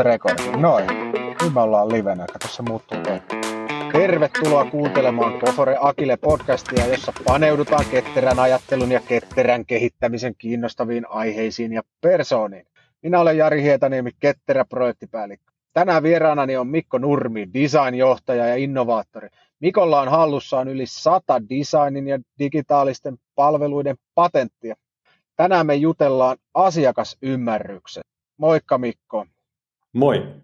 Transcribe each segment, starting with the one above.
Rekordi. Noin. Nyt me ollaan livenä. Kato, se muuttuu toi. Tervetuloa kuuntelemaan Kofore Akile podcastia, jossa paneudutaan ketterän ajattelun ja ketterän kehittämisen kiinnostaviin aiheisiin ja persooniin. Minä olen Jari Hietaniemi, ketterä projektipäällikkö. Tänään vieraanani on Mikko Nurmi, designjohtaja ja innovaattori. Mikolla on hallussaan yli sata designin ja digitaalisten palveluiden patenttia. Tänään me jutellaan asiakasymmärryksestä. Moikka Mikko. Moi.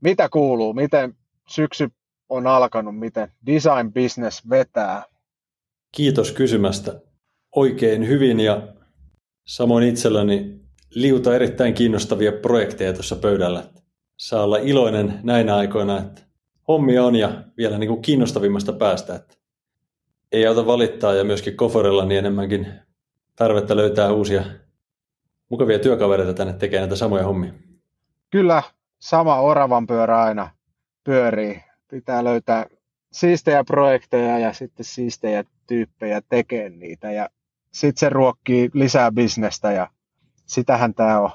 Mitä kuuluu? Miten syksy on alkanut? Miten design business vetää? Kiitos kysymästä. Oikein hyvin ja samoin itselläni liuta erittäin kiinnostavia projekteja tuossa pöydällä. Saa olla iloinen näinä aikoina, että hommia on ja vielä niin kuin kiinnostavimmasta päästä. Että ei auta valittaa ja myöskin Koforella niin enemmänkin tarvetta löytää uusia mukavia työkavereita tänne tekemään näitä samoja hommia. Kyllä, sama oravan pyörä aina pyörii. Pitää löytää siistejä projekteja ja sitten siistejä tyyppejä tekee niitä ja sitten se ruokkii lisää bisnestä ja sitähän tämä on,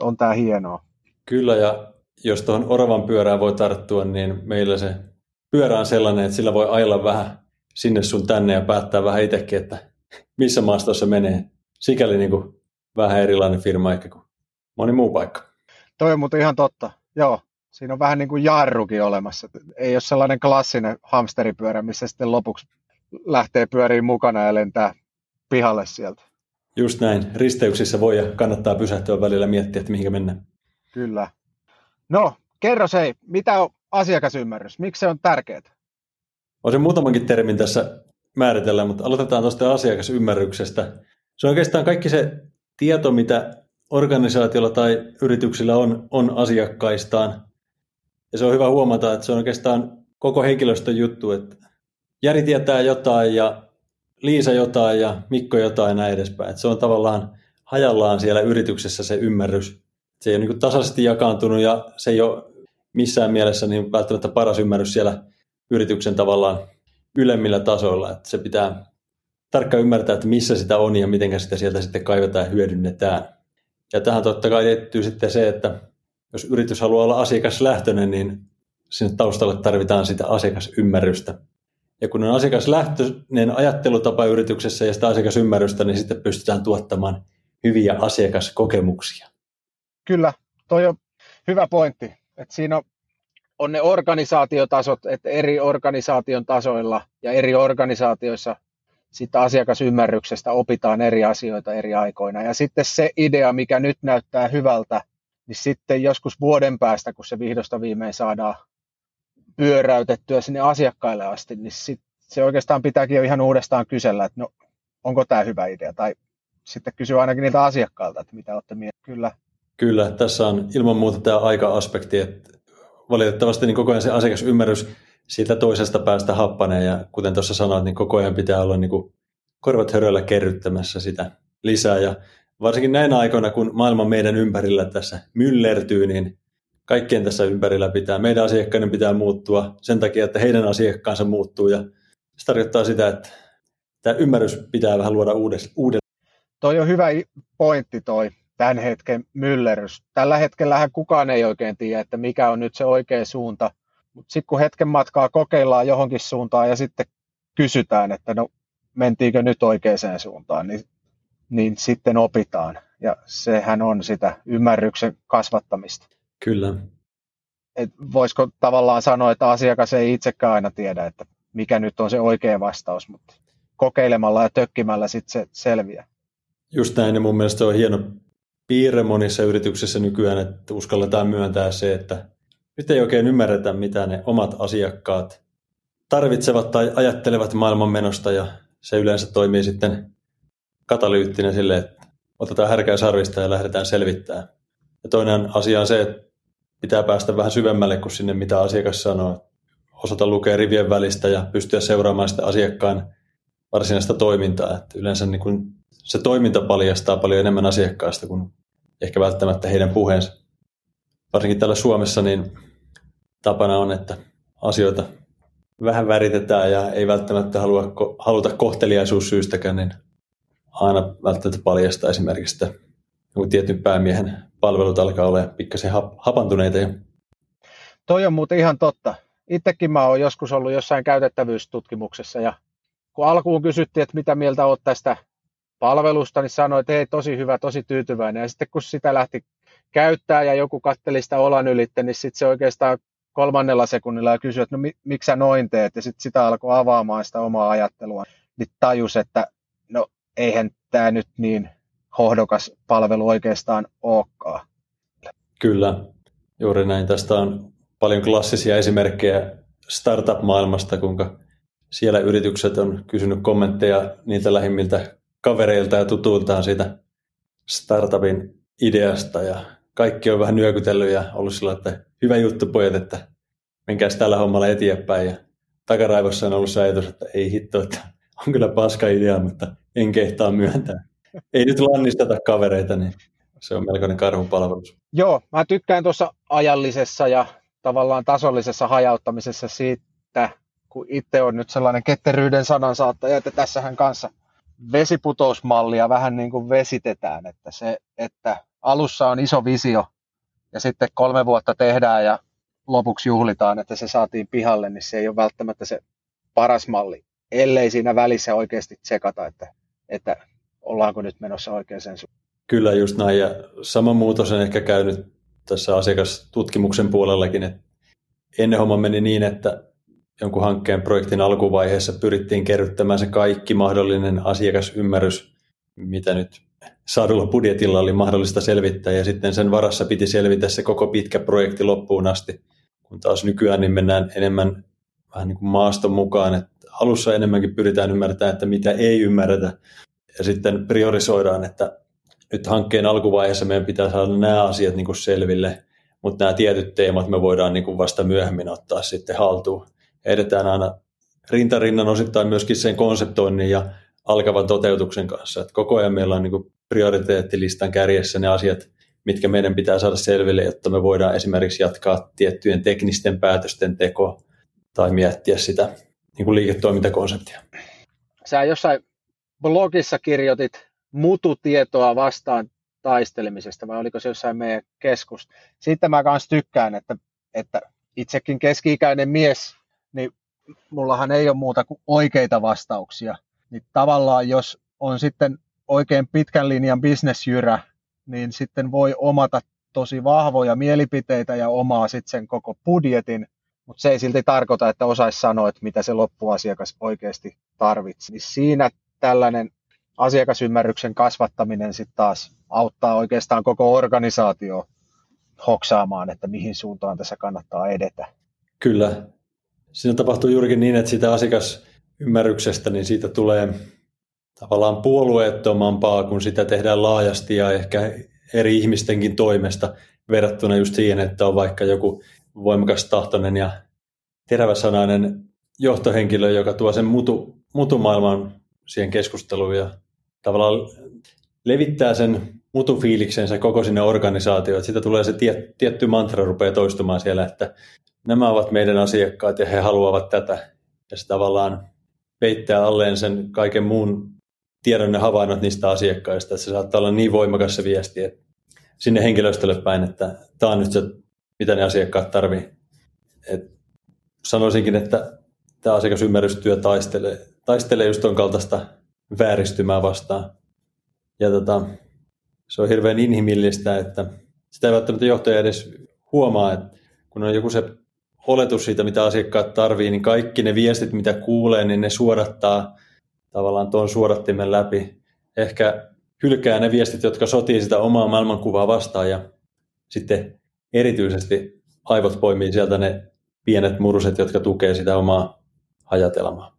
on tämä hienoa. Kyllä ja jos tuohon oravan pyörään voi tarttua, niin meillä se pyörä on sellainen, että sillä voi ailla vähän sinne sun tänne ja päättää vähän itsekin, että missä maastossa menee. Sikäli niin kuin vähän erilainen firma ehkä kuin moni muu paikka. Toi on muuten ihan totta. Joo, siinä on vähän niin kuin jarrukin olemassa. Ei ole sellainen klassinen hamsteripyörä, missä sitten lopuksi lähtee pyöriin mukana ja lentää pihalle sieltä. Just näin. Risteyksissä voi ja kannattaa pysähtyä välillä miettiä, että mihinkä mennään. Kyllä. No, kerro se, mitä on asiakasymmärrys? Miksi se on tärkeää? Voisin muutamankin termin tässä määritellä, mutta aloitetaan tuosta asiakasymmärryksestä. Se on oikeastaan kaikki se tieto, mitä organisaatiolla tai yrityksillä on, on asiakkaistaan. Ja se on hyvä huomata, että se on oikeastaan koko henkilöstön juttu, että Jari tietää jotain ja Liisa jotain ja Mikko jotain ja näin edespäin. Että se on tavallaan hajallaan siellä yrityksessä se ymmärrys. Se ei ole niin tasaisesti jakaantunut ja se ei ole missään mielessä niin välttämättä paras ymmärrys siellä yrityksen tavallaan ylemmillä tasoilla. Että se pitää tarkkaan ymmärtää, että missä sitä on ja miten sitä sieltä sitten kaivetaan ja hyödynnetään. Ja tähän totta kai liittyy sitten se, että jos yritys haluaa olla asiakaslähtöinen, niin sinne taustalle tarvitaan sitä asiakasymmärrystä. Ja kun on asiakaslähtöinen ajattelutapa yrityksessä ja sitä asiakasymmärrystä, niin sitten pystytään tuottamaan hyviä asiakaskokemuksia. Kyllä, toi on hyvä pointti. Että siinä on, ne organisaatiotasot, että eri organisaation tasoilla ja eri organisaatioissa sitä asiakasymmärryksestä opitaan eri asioita eri aikoina. Ja sitten se idea, mikä nyt näyttää hyvältä, niin sitten joskus vuoden päästä, kun se vihdosta viimein saadaan pyöräytettyä sinne asiakkaille asti, niin sit se oikeastaan pitääkin jo ihan uudestaan kysellä, että no, onko tämä hyvä idea, tai sitten kysyä ainakin niiltä asiakkailta, että mitä olette miettineet. Kyllä. Kyllä, tässä on ilman muuta tämä aika-aspekti, että valitettavasti niin koko ajan se asiakasymmärrys siitä toisesta päästä happanee ja kuten tuossa sanoit, niin koko ajan pitää olla niin korvat höröllä kerryttämässä sitä lisää ja varsinkin näinä aikoina, kun maailma meidän ympärillä tässä myllertyy, niin kaikkien tässä ympärillä pitää, meidän asiakkaiden pitää muuttua sen takia, että heidän asiakkaansa muuttuu ja se tarkoittaa sitä, että tämä ymmärrys pitää vähän luoda uudelleen. Toi on hyvä pointti toi tämän hetken myllerys. Tällä hetkellä kukaan ei oikein tiedä, että mikä on nyt se oikea suunta – mutta sitten kun hetken matkaa kokeillaan johonkin suuntaan ja sitten kysytään, että no mentiinkö nyt oikeaan suuntaan, niin, niin sitten opitaan. Ja sehän on sitä ymmärryksen kasvattamista. Kyllä. Et voisiko tavallaan sanoa, että asiakas ei itsekään aina tiedä, että mikä nyt on se oikea vastaus, mutta kokeilemalla ja tökkimällä sitten se selviää. Just näin, ja mun mielestä se on hieno piirre monissa yrityksissä nykyään, että uskalletaan myöntää se, että nyt ei oikein ymmärretä, mitä ne omat asiakkaat tarvitsevat tai ajattelevat maailmanmenosta ja se yleensä toimii sitten katalyyttinä sille, että otetaan härkää sarvista ja lähdetään selvittämään. Ja toinen asia on se, että pitää päästä vähän syvemmälle kuin sinne, mitä asiakas sanoo. Osata lukea rivien välistä ja pystyä seuraamaan sitä asiakkaan varsinaista toimintaa. Että yleensä niin kuin se toiminta paljastaa paljon enemmän asiakkaasta kuin ehkä välttämättä heidän puheensa varsinkin täällä Suomessa niin tapana on, että asioita vähän väritetään ja ei välttämättä halua, haluta kohteliaisuussyystäkään, niin aina välttämättä paljastaa esimerkiksi sitä tietyn päämiehen palvelut alkaa olla pikkasen hapantuneita jo. Toi on muuten ihan totta. Itsekin mä oon joskus ollut jossain käytettävyystutkimuksessa ja kun alkuun kysyttiin, että mitä mieltä oot tästä palvelusta, niin sanoi, että hei, tosi hyvä, tosi tyytyväinen. Ja sitten kun sitä lähti käyttää ja joku katteli sitä olan ylitte, niin sitten se oikeastaan kolmannella sekunnilla ja kysyi, että no miksi sä noin teet, ja sitten sitä alkoi avaamaan sitä omaa ajattelua, niin tajus, että no eihän tämä nyt niin hohdokas palvelu oikeastaan olekaan. Kyllä, juuri näin. Tästä on paljon klassisia esimerkkejä startup-maailmasta, kuinka siellä yritykset on kysynyt kommentteja niiltä lähimmiltä kavereilta ja tutuiltaan siitä startupin ideasta ja kaikki on vähän nyökytellyt ja ollut sillä, että hyvä juttu pojat, että menkääs tällä hommalla eteenpäin ja takaraivossa on ollut se ajatus, että ei hitto, että on kyllä paska idea, mutta en kehtaa myöntää. Ei nyt lannisteta kavereita, niin se on melkoinen karhupalvelus. Joo, mä tykkään tuossa ajallisessa ja tavallaan tasollisessa hajauttamisessa siitä, kun itse on nyt sellainen ketteryyden sanansaattaja, että tässähän kanssa vesiputousmallia vähän niin kuin vesitetään, että se, että alussa on iso visio ja sitten kolme vuotta tehdään ja lopuksi juhlitaan, että se saatiin pihalle, niin se ei ole välttämättä se paras malli, ellei siinä välissä oikeasti tsekata, että, että ollaanko nyt menossa oikeaan suuntaan. Kyllä just näin, ja sama muutos on ehkä käynyt tässä asiakastutkimuksen puolellakin, että ennen homma meni niin, että jonkun hankkeen projektin alkuvaiheessa pyrittiin kerryttämään se kaikki mahdollinen asiakasymmärrys, mitä nyt saadulla budjetilla oli mahdollista selvittää, ja sitten sen varassa piti selvitä se koko pitkä projekti loppuun asti, kun taas nykyään niin mennään enemmän vähän niin kuin maaston mukaan, että alussa enemmänkin pyritään ymmärtämään, että mitä ei ymmärretä, ja sitten priorisoidaan, että nyt hankkeen alkuvaiheessa meidän pitää saada nämä asiat niin kuin selville, mutta nämä tietyt teemat me voidaan niin kuin vasta myöhemmin ottaa sitten haltuun. Edetään aina rintarinnan osittain myöskin sen konseptoinnin ja alkavan toteutuksen kanssa. Että koko ajan meillä on niin kuin prioriteettilistan kärjessä ne asiat, mitkä meidän pitää saada selville, jotta me voidaan esimerkiksi jatkaa tiettyjen teknisten päätösten teko tai miettiä sitä niin kuin liiketoimintakonseptia. Sä jossain blogissa kirjoitit mututietoa vastaan taistelemisesta, vai oliko se jossain meidän keskusta? Siitä mä kanssa tykkään, että, että itsekin keski-ikäinen mies, niin mullahan ei ole muuta kuin oikeita vastauksia. Niin tavallaan jos on sitten oikein pitkän linjan bisnesjyrä, niin sitten voi omata tosi vahvoja mielipiteitä ja omaa sitten sen koko budjetin, mutta se ei silti tarkoita, että osaisi sanoa, että mitä se loppuasiakas oikeasti tarvitsee. Niin siinä tällainen asiakasymmärryksen kasvattaminen sitten taas auttaa oikeastaan koko organisaatio hoksaamaan, että mihin suuntaan tässä kannattaa edetä. Kyllä. Siinä tapahtuu juurikin niin, että siitä asiakasymmärryksestä, niin siitä tulee tavallaan puolueettomampaa, kun sitä tehdään laajasti ja ehkä eri ihmistenkin toimesta verrattuna just siihen, että on vaikka joku voimakas tahtoinen ja teräväsanainen johtohenkilö, joka tuo sen mutu, mutumaailman siihen keskusteluun ja tavallaan levittää sen mutufiiliksensä koko sinne organisaatioon, sitä tulee se tie, tietty mantra rupeaa toistumaan siellä, että nämä ovat meidän asiakkaat ja he haluavat tätä. Ja se tavallaan peittää alleen sen kaiken muun tiedon ja havainnot niistä asiakkaista, että se saattaa olla niin voimakas se viesti, että sinne henkilöstölle päin, että tämä on nyt se, mitä ne asiakkaat tarvii. Et sanoisinkin, että tämä asiakasymmärrystyö taistelee, taistelee just tuon kaltaista vääristymää vastaan. Ja tota, se on hirveän inhimillistä, että sitä ei välttämättä johtaja edes huomaa, että kun on joku se oletus siitä, mitä asiakkaat tarvii, niin kaikki ne viestit, mitä kuulee, niin ne suodattaa tavallaan tuon suodattimen läpi. Ehkä hylkää ne viestit, jotka sotii sitä omaa maailmankuvaa vastaan ja sitten erityisesti aivot poimii sieltä ne pienet muruset, jotka tukee sitä omaa ajatelmaa.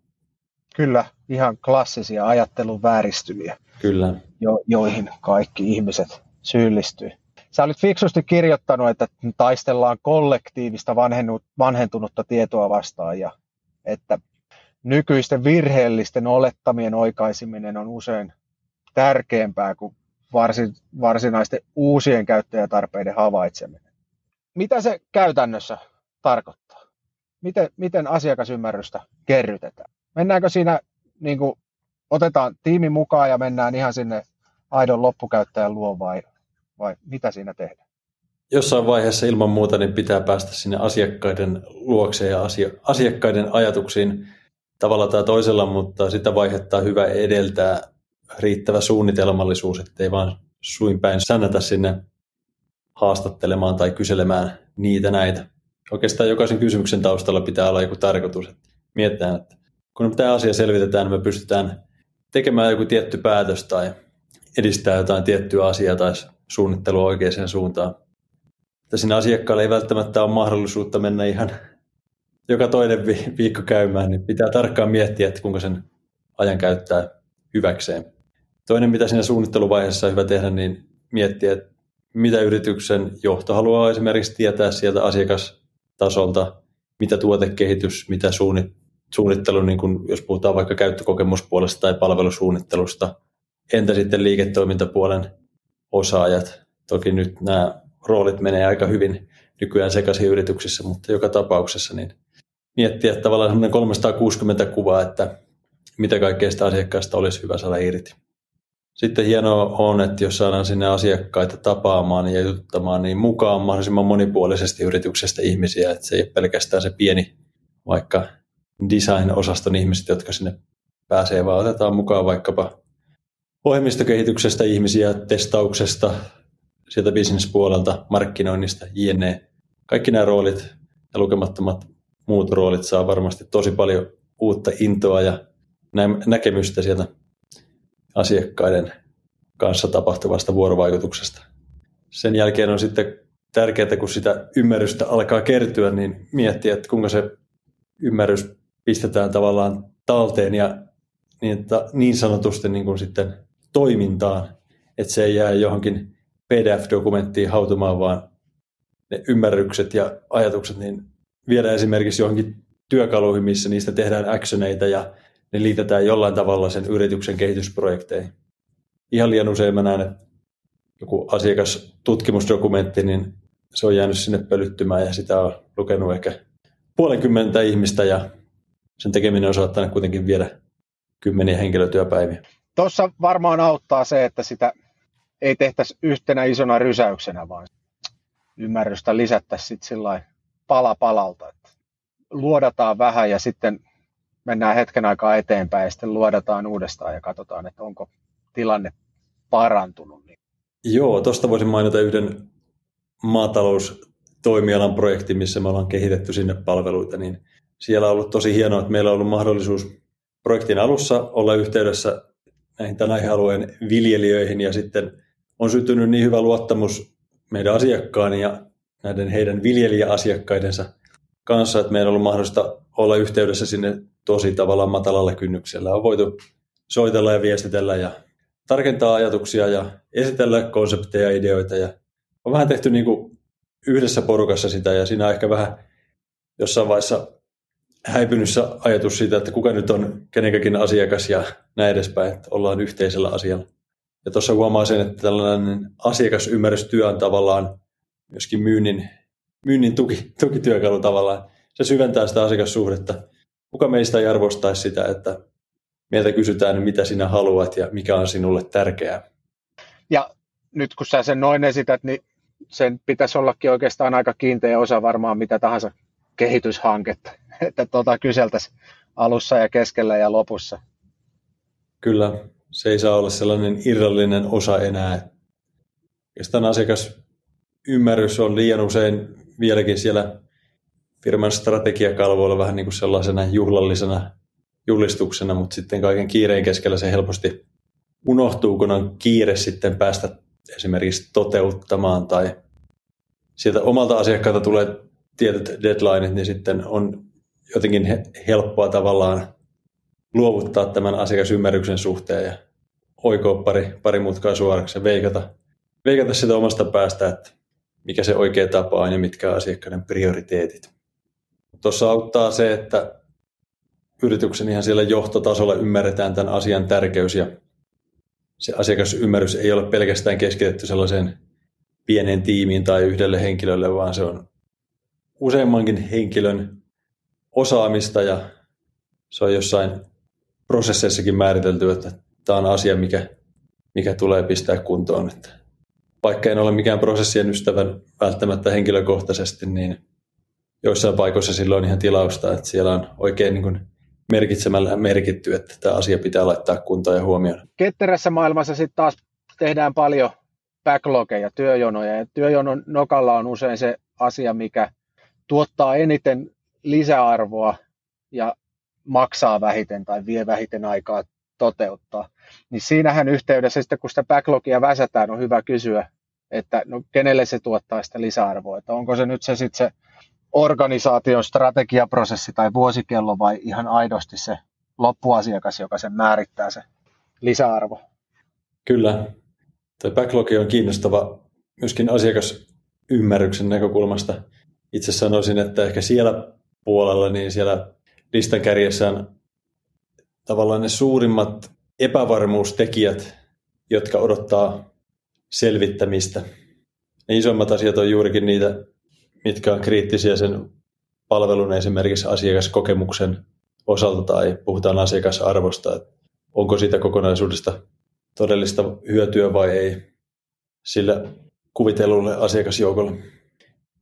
Kyllä, ihan klassisia ajattelun vääristymiä, Kyllä. Jo, joihin kaikki ihmiset syyllistyy. Sä olit fiksusti kirjoittanut, että taistellaan kollektiivista vanhentunutta tietoa vastaan ja että nykyisten virheellisten olettamien oikaisiminen on usein tärkeämpää kuin varsin, varsinaisten uusien käyttäjätarpeiden havaitseminen. Mitä se käytännössä tarkoittaa? Miten, miten asiakasymmärrystä kerrytetään? Mennäänkö siinä, niin kuin, otetaan tiimi mukaan ja mennään ihan sinne aidon loppukäyttäjän luo vai vai mitä siinä tehdään? Jossain vaiheessa ilman muuta niin pitää päästä sinne asiakkaiden luokse ja asia, asiakkaiden ajatuksiin tavalla tai toisella, mutta sitä vaihetta on hyvä edeltää riittävä suunnitelmallisuus, ettei vaan suin päin säännätä sinne haastattelemaan tai kyselemään niitä näitä. Oikeastaan jokaisen kysymyksen taustalla pitää olla joku tarkoitus. Että mietitään, että kun tämä asia selvitetään, niin me pystytään tekemään joku tietty päätös tai edistää jotain tiettyä asiaa tai suunnittelua oikeaan suuntaan. Että siinä asiakkaalla ei välttämättä ole mahdollisuutta mennä ihan joka toinen viikko käymään, niin pitää tarkkaan miettiä, että kuinka sen ajan käyttää hyväkseen. Toinen, mitä siinä suunnitteluvaiheessa on hyvä tehdä, niin miettiä, että mitä yrityksen johto haluaa esimerkiksi tietää sieltä asiakastasolta, mitä tuotekehitys, mitä suunnittelu, niin kun, jos puhutaan vaikka käyttökokemuspuolesta tai palvelusuunnittelusta, entä sitten liiketoimintapuolen osaajat. Toki nyt nämä roolit menee aika hyvin nykyään sekaisin yrityksissä, mutta joka tapauksessa niin miettiä tavallaan semmoinen 360 kuvaa, että mitä kaikkea sitä asiakkaasta olisi hyvä saada irti. Sitten hienoa on, että jos saadaan sinne asiakkaita tapaamaan ja juttamaan, niin mukaan mahdollisimman monipuolisesti yrityksestä ihmisiä, että se ei ole pelkästään se pieni vaikka design-osaston ihmiset, jotka sinne pääsee, vaan otetaan mukaan vaikkapa ohjelmistokehityksestä ihmisiä, testauksesta, sieltä bisnespuolelta, markkinoinnista, jne. Kaikki nämä roolit ja lukemattomat muut roolit saa varmasti tosi paljon uutta intoa ja näkemystä sieltä asiakkaiden kanssa tapahtuvasta vuorovaikutuksesta. Sen jälkeen on sitten tärkeää, kun sitä ymmärrystä alkaa kertyä, niin miettiä, että kuinka se ymmärrys pistetään tavallaan talteen ja niin, että niin sanotusti niin kuin sitten toimintaan, että se ei jää johonkin PDF-dokumenttiin hautumaan, vaan ne ymmärrykset ja ajatukset niin viedään esimerkiksi johonkin työkaluihin, missä niistä tehdään actioneita ja ne liitetään jollain tavalla sen yrityksen kehitysprojekteihin. Ihan liian usein mä näen, että joku asiakastutkimusdokumentti, niin se on jäänyt sinne pölyttymään ja sitä on lukenut ehkä puolenkymmentä ihmistä ja sen tekeminen on saattanut kuitenkin viedä kymmeniä henkilötyöpäiviä. Tuossa varmaan auttaa se, että sitä ei tehtäisi yhtenä isona rysäyksenä, vaan ymmärrystä lisättäisiin sillä pala palalta. Että luodataan vähän ja sitten mennään hetken aikaa eteenpäin ja sitten luodataan uudestaan ja katsotaan, että onko tilanne parantunut. Joo, tuosta voisin mainita yhden maataloustoimialan projektin, missä me ollaan kehitetty sinne palveluita, niin siellä on ollut tosi hienoa, että meillä on ollut mahdollisuus projektin alussa olla yhteydessä näihin tämän aihealueen viljelijöihin ja sitten on syntynyt niin hyvä luottamus meidän asiakkaan ja näiden heidän viljelijäasiakkaidensa kanssa, että meillä on ollut mahdollista olla yhteydessä sinne tosi tavallaan matalalla kynnyksellä. On voitu soitella ja viestitellä ja tarkentaa ajatuksia ja esitellä konsepteja ja ideoita. Ja on vähän tehty niin kuin yhdessä porukassa sitä ja siinä ehkä vähän jossain vaiheessa häipynyt ajatus siitä, että kuka nyt on kenenkäkin asiakas ja näin edespäin, että ollaan yhteisellä asialla. Ja tuossa huomaa sen, että tällainen asiakasymmärrystyö on tavallaan myöskin myynnin, myynnin tuki, tukityökalu tavallaan. Se syventää sitä asiakassuhdetta. Kuka meistä ei arvostaisi sitä, että meiltä kysytään, mitä sinä haluat ja mikä on sinulle tärkeää. Ja nyt kun sä sen noin esität, niin sen pitäisi ollakin oikeastaan aika kiinteä osa varmaan mitä tahansa kehityshanketta, että tuota kyseltäisiin alussa ja keskellä ja lopussa. Kyllä, se ei saa olla sellainen irrallinen osa enää. Oikeastaan asiakasymmärrys on liian usein vieläkin siellä firman strategiakalvoilla vähän niin kuin sellaisena juhlallisena julistuksena, mutta sitten kaiken kiireen keskellä se helposti unohtuu, kun on kiire sitten päästä esimerkiksi toteuttamaan tai sieltä omalta asiakkaalta tulee tietyt deadlineit, niin sitten on jotenkin helppoa tavallaan luovuttaa tämän asiakasymmärryksen suhteen ja oikoa pari, pari mutkaa suoraksi ja veikata, veikata sitä omasta päästä, että mikä se oikea tapa on ja mitkä on asiakkaiden prioriteetit. Tuossa auttaa se, että yrityksen ihan siellä johtotasolla ymmärretään tämän asian tärkeys ja se asiakasymmärrys ei ole pelkästään keskitetty sellaiseen pieneen tiimiin tai yhdelle henkilölle, vaan se on useammankin henkilön osaamista ja se on jossain prosesseissakin määritelty, että tämä on asia, mikä, mikä tulee pistää kuntoon. Että vaikka en ole mikään prosessien ystävän välttämättä henkilökohtaisesti, niin joissain paikoissa silloin on ihan tilausta, että siellä on oikein niin kuin merkitsemällä merkitty, että tämä asia pitää laittaa kuntoon ja huomioon. Ketterässä maailmassa sitten taas tehdään paljon backlogeja, työjonoja, ja työjonon nokalla on usein se asia, mikä tuottaa eniten lisäarvoa ja maksaa vähiten tai vie vähiten aikaa toteuttaa. Niin siinähän yhteydessä sitten, kun sitä backlogia väsätään, on hyvä kysyä, että no, kenelle se tuottaa sitä lisäarvoa. Että onko se nyt se sitten se organisaation strategiaprosessi tai vuosikello vai ihan aidosti se loppuasiakas, joka sen määrittää se lisäarvo. Kyllä. Tuo backlog on kiinnostava myöskin asiakasymmärryksen näkökulmasta. Itse sanoisin, että ehkä siellä puolella, niin siellä listan kärjessä on tavallaan ne suurimmat epävarmuustekijät, jotka odottaa selvittämistä. Ne isommat asiat on juurikin niitä, mitkä on kriittisiä sen palvelun esimerkiksi asiakaskokemuksen osalta tai puhutaan asiakasarvosta, että onko siitä kokonaisuudesta todellista hyötyä vai ei sillä kuvitellulle asiakasjoukolle.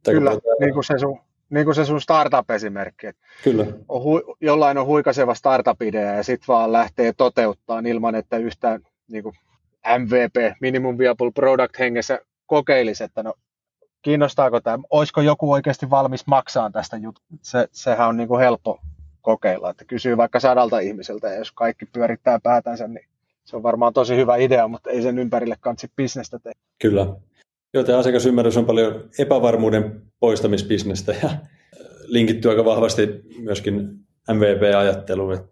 Kyllä, niin kuin se sun, niin kuin se sun startup-esimerkki. Kyllä. On hu, jollain on huikaseva startup-idea ja sitten vaan lähtee toteuttaa ilman, että yhtään niin kuin MVP, Minimum Viable Product hengessä kokeilisi, että no kiinnostaako tämä, olisiko joku oikeasti valmis maksaa tästä jutusta. Se, sehän on niin kuin helppo kokeilla, että kysyy vaikka sadalta ihmiseltä ja jos kaikki pyörittää päätänsä, niin se on varmaan tosi hyvä idea, mutta ei sen ympärille kansi bisnestä tehdä. Kyllä. Joten asiakasymmärrys on paljon epävarmuuden poistamisbisnestä ja linkittyy aika vahvasti myöskin MVP-ajatteluun.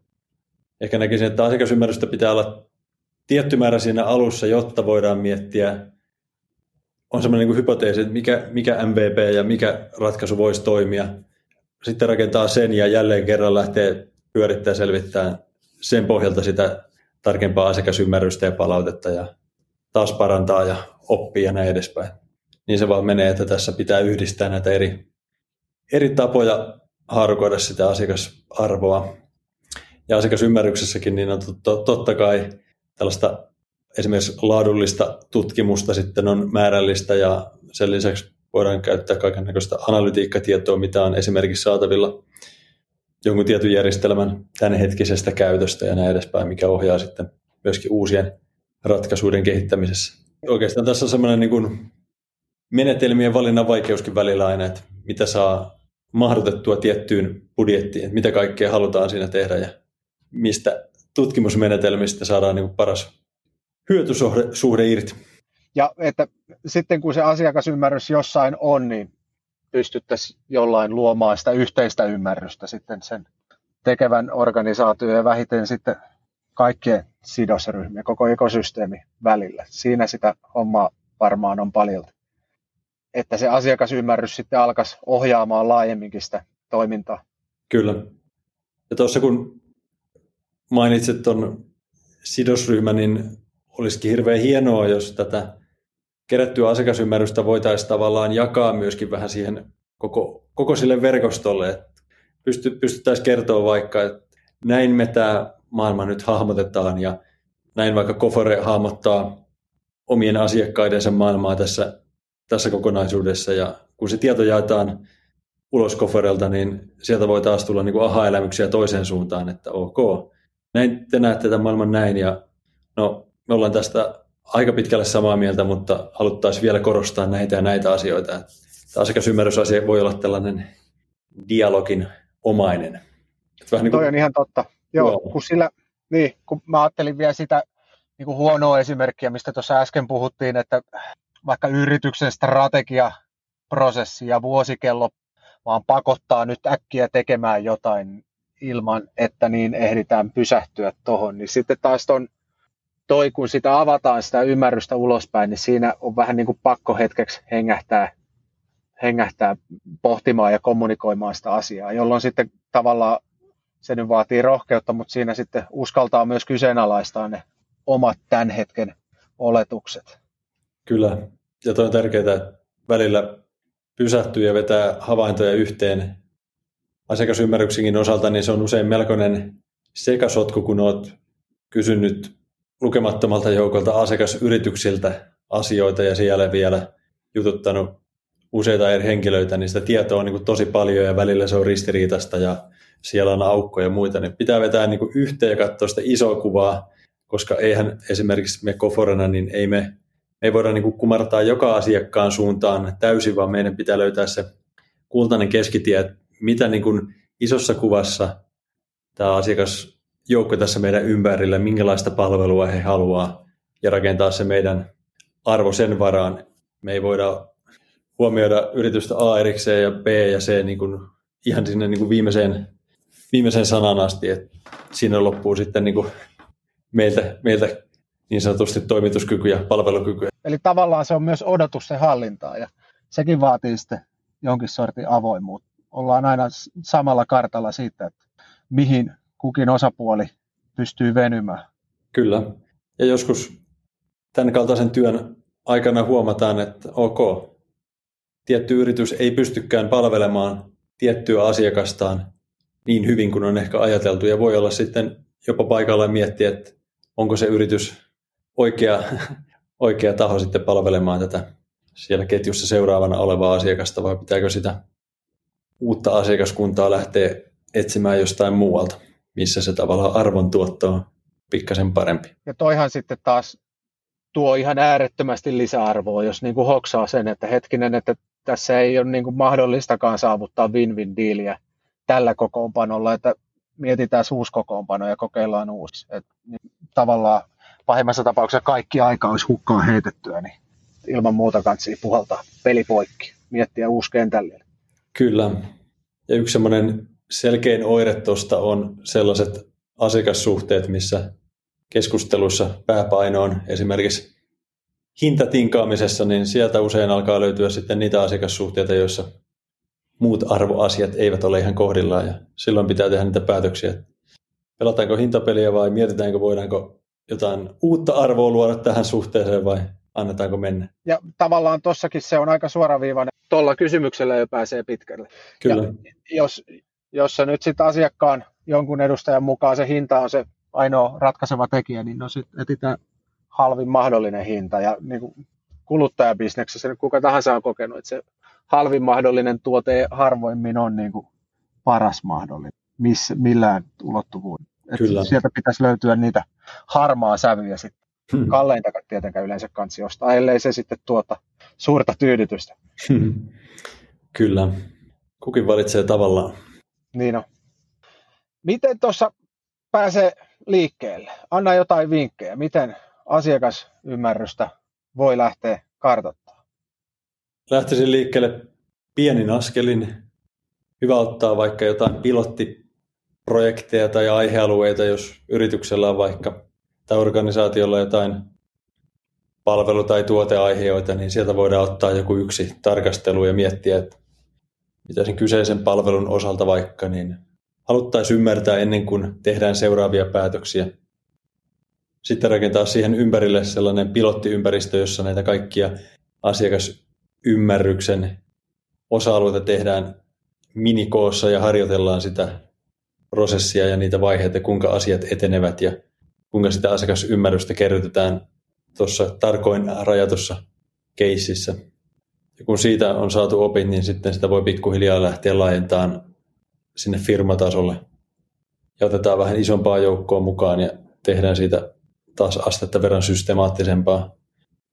Ehkä näkisin, että asiakasymmärrystä pitää olla tietty määrä siinä alussa, jotta voidaan miettiä, on semmoinen niin hypoteesi, että mikä, mikä MVP ja mikä ratkaisu voisi toimia. Sitten rakentaa sen ja jälleen kerran lähtee pyörittää ja selvittää sen pohjalta sitä tarkempaa asiakasymmärrystä ja palautetta ja taas parantaa ja oppii ja näin edespäin. Niin se vaan menee, että tässä pitää yhdistää näitä eri, eri tapoja haarukoida sitä asiakasarvoa. Ja asiakasymmärryksessäkin niin on totta kai tällaista esimerkiksi laadullista tutkimusta sitten on määrällistä ja sen lisäksi voidaan käyttää kaikenlaista analytiikkatietoa, mitä on esimerkiksi saatavilla jonkun tietyn järjestelmän tämänhetkisestä käytöstä ja näin edespäin, mikä ohjaa sitten myöskin uusien ratkaisuiden kehittämisessä. Oikeastaan tässä on semmoinen niin kuin menetelmien valinnan vaikeuskin välillä aina, että mitä saa mahdotettua tiettyyn budjettiin, että mitä kaikkea halutaan siinä tehdä ja mistä tutkimusmenetelmistä saadaan niin paras hyötysuhde irti. Ja että sitten kun se asiakasymmärrys jossain on, niin pystyttäisiin jollain luomaan sitä yhteistä ymmärrystä sitten sen tekevän organisaation ja vähiten sitten kaikkien sidosryhmien, koko ekosysteemi välillä. Siinä sitä hommaa varmaan on paljon. Että se asiakasymmärrys sitten alkaisi ohjaamaan laajemminkin sitä toimintaa. Kyllä. Ja tuossa kun mainitsit tuon sidosryhmän, niin olisikin hirveän hienoa, jos tätä kerättyä asiakasymmärrystä voitaisiin tavallaan jakaa myöskin vähän siihen koko, koko sille verkostolle, että pysty, pystyttäisiin kertoa vaikka, että näin me tämä maailma nyt hahmotetaan ja näin vaikka Kofore hahmottaa omien asiakkaidensa maailmaa tässä, tässä kokonaisuudessa ja kun se tieto jaetaan ulos Koforelta, niin sieltä voi taas tulla niin aha-elämyksiä toiseen suuntaan, että ok, näin te näette tämän maailman näin ja no me ollaan tästä aika pitkälle samaa mieltä, mutta haluttaisiin vielä korostaa näitä ja näitä asioita. Tämä asiakasymmärrysasia voi olla tällainen dialogin omainen. Vähän niin kuin... Toi on ihan totta. Joo, Joo. Kun, sillä, niin, kun mä ajattelin vielä sitä niin kuin huonoa esimerkkiä, mistä tuossa äsken puhuttiin, että vaikka yrityksen strategiaprosessi ja vuosikello vaan pakottaa nyt äkkiä tekemään jotain ilman, että niin ehditään pysähtyä tuohon, niin sitten taas on toi, kun sitä avataan sitä ymmärrystä ulospäin, niin siinä on vähän niin kuin pakko hetkeksi hengähtää, hengähtää pohtimaan ja kommunikoimaan sitä asiaa, jolloin sitten tavallaan se nyt vaatii rohkeutta, mutta siinä sitten uskaltaa myös kyseenalaistaa ne omat tämän hetken oletukset. Kyllä, ja toi on tärkeää, että välillä pysähtyy ja vetää havaintoja yhteen asiakasymmärryksenkin osalta, niin se on usein melkoinen sekasotku, kun olet kysynyt lukemattomalta joukolta asiakasyrityksiltä asioita ja siellä vielä jututtanut useita eri henkilöitä, niin sitä tietoa on niin tosi paljon ja välillä se on ristiriitasta ja siellä on aukkoja ja muita, niin pitää vetää niin kuin yhteen ja katsoa sitä isoa kuvaa, koska eihän esimerkiksi me Koforana, niin ei me, me ei voida niin kuin kumartaa joka asiakkaan suuntaan täysin, vaan meidän pitää löytää se kultainen keskitie, että mitä niin kuin isossa kuvassa tämä asiakasjoukko tässä meidän ympärillä, minkälaista palvelua he haluaa ja rakentaa se meidän arvo sen varaan. Me ei voida huomioida yritystä A erikseen ja B ja C niin kuin ihan sinne niin kuin viimeiseen, viimeiseen sanan asti, että siinä loppuu sitten niin kuin meiltä, meiltä niin sanotusti toimituskyky ja palvelukyky. Eli tavallaan se on myös odotusten hallintaa ja sekin vaatii sitten jonkin sortin avoimuutta. Ollaan aina samalla kartalla siitä, että mihin kukin osapuoli pystyy venymään. Kyllä. Ja joskus tämän kaltaisen työn aikana huomataan, että ok, tietty yritys ei pystykään palvelemaan tiettyä asiakastaan niin hyvin kuin on ehkä ajateltu ja voi olla sitten jopa paikalla miettiä, että onko se yritys oikea, oikea taho sitten palvelemaan tätä siellä ketjussa seuraavana olevaa asiakasta vai pitääkö sitä uutta asiakaskuntaa lähteä etsimään jostain muualta, missä se tavallaan arvontuotto on pikkasen parempi. Ja toihan sitten taas tuo ihan äärettömästi lisäarvoa, jos niin kuin hoksaa sen, että hetkinen, että tässä ei ole niin kuin mahdollistakaan saavuttaa win-win diiliä tällä kokoonpanolla, että mietitään uusi kokoonpano ja kokeillaan uusi. Et, niin tavallaan pahimmassa tapauksessa kaikki aika olisi hukkaan heitettyä, niin ilman muuta kansi puhaltaa peli poikki, miettiä uusi kentälle. Kyllä. Ja yksi semmoinen selkein oire tuosta on sellaiset asiakassuhteet, missä keskustelussa pääpaino on esimerkiksi hintatinkaamisessa, niin sieltä usein alkaa löytyä sitten niitä asiakassuhteita, joissa muut arvoasiat eivät ole ihan kohdillaan ja silloin pitää tehdä niitä päätöksiä. Pelataanko hintapeliä vai mietitäänkö, voidaanko jotain uutta arvoa luoda tähän suhteeseen vai annetaanko mennä? Ja tavallaan tuossakin se on aika suoraviivainen. Tuolla kysymyksellä jo pääsee pitkälle. Kyllä. Ja jos, jos se nyt sitten asiakkaan jonkun edustajan mukaan se hinta on se ainoa ratkaiseva tekijä, niin no sitten etsitään halvin mahdollinen hinta. Ja niin kuin kuluttajabisneksessä kuka tahansa on kokenut, että se halvin mahdollinen tuote harvoimmin on niin kuin paras mahdollinen missä, millään ulottuvuudella. Kyllä. Sieltä pitäisi löytyä niitä harmaa sävyjä sitten. Hmm. Kalleinta tietenkään yleensä kansi ostaa, ellei se sitten tuota suurta tyydytystä. Hmm. Kyllä. Kukin valitsee tavallaan. Niin on. Miten tuossa pääsee liikkeelle? Anna jotain vinkkejä. Miten asiakasymmärrystä voi lähteä kartoittamaan? Lähtisin liikkeelle pienin askelin. Hyvä ottaa vaikka jotain pilottiprojekteja tai aihealueita, jos yrityksellä on vaikka tai organisaatiolla jotain palvelu- tai tuoteaiheita, niin sieltä voidaan ottaa joku yksi tarkastelu ja miettiä, että mitä sen kyseisen palvelun osalta vaikka, niin haluttaisiin ymmärtää ennen kuin tehdään seuraavia päätöksiä. Sitten rakentaa siihen ympärille sellainen pilottiympäristö, jossa näitä kaikkia asiakasymmärryksen osa-alueita tehdään minikoossa ja harjoitellaan sitä prosessia ja niitä vaiheita, kuinka asiat etenevät ja kuinka sitä asiakasymmärrystä kerrytetään tuossa tarkoin rajatussa keississä. Ja kun siitä on saatu opit, niin sitten sitä voi pikkuhiljaa lähteä laajentamaan sinne firmatasolle. Ja otetaan vähän isompaa joukkoa mukaan ja tehdään siitä taas astetta verran systemaattisempaa.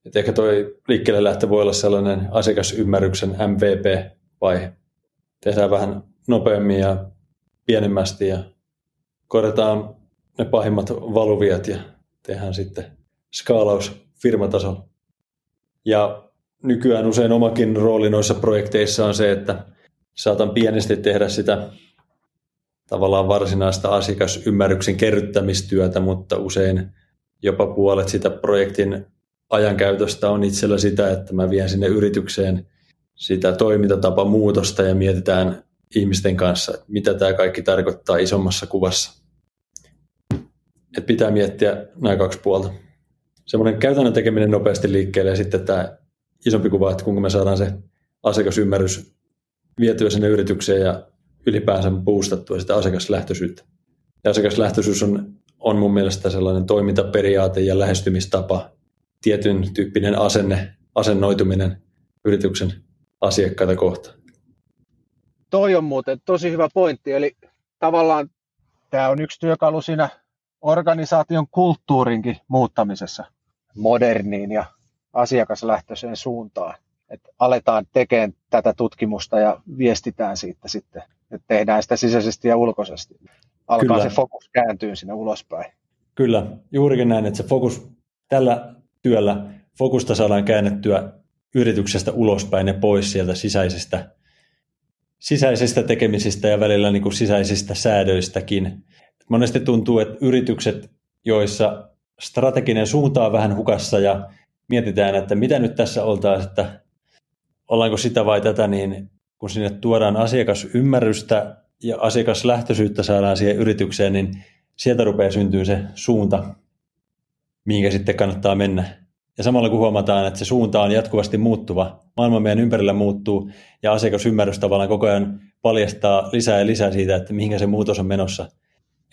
Et ehkä toi liikkeelle lähtö voi olla sellainen asiakasymmärryksen MVP-vaihe. Tehdään vähän nopeammin ja pienemmästi ja korjataan ne pahimmat valuviat ja tehdään sitten skaalaus firmatasolla. Ja nykyään usein omakin rooli noissa projekteissa on se, että saatan pienesti tehdä sitä tavallaan varsinaista asiakasymmärryksen kerryttämistyötä, mutta usein jopa puolet sitä projektin ajankäytöstä on itsellä sitä, että mä vien sinne yritykseen sitä toimintatapa muutosta ja mietitään ihmisten kanssa, että mitä tämä kaikki tarkoittaa isommassa kuvassa. Et pitää miettiä nämä kaksi puolta. Semmoinen käytännön tekeminen nopeasti liikkeelle ja sitten tämä isompi kuva, että kuinka me saadaan se asiakasymmärrys vietyä sinne yritykseen ja ylipäänsä boostattua sitä asiakaslähtöisyyttä. Ja asiakaslähtöisyys on, on mun mielestä sellainen toimintaperiaate ja lähestymistapa, tietyn tyyppinen asenne, asennoituminen yrityksen asiakkaita kohtaan. Toi on muuten tosi hyvä pointti, eli tavallaan tämä on yksi työkalu siinä organisaation kulttuurinkin muuttamisessa moderniin ja asiakaslähtöiseen suuntaan. Että aletaan tekemään tätä tutkimusta ja viestitään siitä sitten, että tehdään sitä sisäisesti ja ulkoisesti. Alkaa Kyllä. se fokus kääntyä sinne ulospäin. Kyllä, juurikin näin, että se fokus tällä työllä, fokusta saadaan käännettyä yrityksestä ulospäin ja pois sieltä sisäisestä, sisäisestä tekemisistä ja välillä niin kuin sisäisistä säädöistäkin. Monesti tuntuu, että yritykset, joissa strateginen suunta on vähän hukassa ja mietitään, että mitä nyt tässä oltaisiin, että ollaanko sitä vai tätä, niin kun sinne tuodaan asiakasymmärrystä ja asiakaslähtöisyyttä saadaan siihen yritykseen, niin sieltä rupeaa syntyä se suunta, mihinkä sitten kannattaa mennä. Ja samalla kun huomataan, että se suunta on jatkuvasti muuttuva, maailma meidän ympärillä muuttuu ja asiakasymmärrys tavallaan koko ajan paljastaa lisää ja lisää siitä, että mihinkä se muutos on menossa,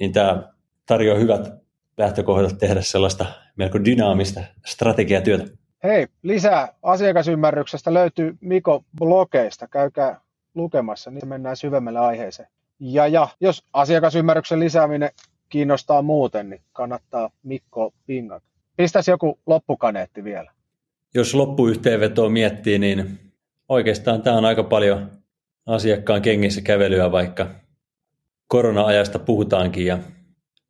niin tämä tarjoaa hyvät lähtökohdat tehdä sellaista melko dynaamista strategiatyötä. Hei, lisää asiakasymmärryksestä löytyy Miko blogeista. Käykää lukemassa, niin mennään syvemmälle aiheeseen. Ja, ja jos asiakasymmärryksen lisääminen kiinnostaa muuten, niin kannattaa Mikko pingata. Pistäisi joku loppukaneetti vielä. Jos loppuyhteenvetoa miettii, niin oikeastaan tämä on aika paljon asiakkaan kengissä kävelyä, vaikka korona-ajasta puhutaankin. Ja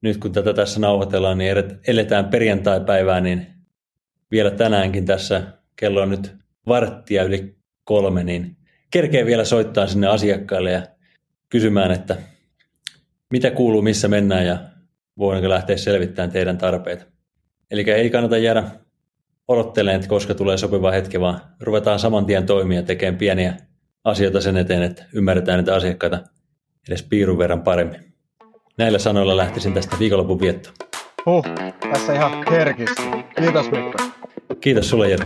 nyt kun tätä tässä nauhoitellaan, niin eletään perjantai-päivää, niin vielä tänäänkin tässä kello on nyt varttia yli kolme, niin kerkee vielä soittaa sinne asiakkaille ja kysymään, että mitä kuuluu, missä mennään ja voidaanko lähteä selvittämään teidän tarpeita. Eli ei kannata jäädä odottelemaan, että koska tulee sopiva hetki, vaan ruvetaan saman tien toimia tekemään pieniä asioita sen eteen, että ymmärretään niitä asiakkaita edes piirun verran paremmin. Näillä sanoilla lähtisin tästä viikonlopun viettoon. Huh, tässä ihan kerkistä. Kiitos Mikko. Kiitos sulle Jere.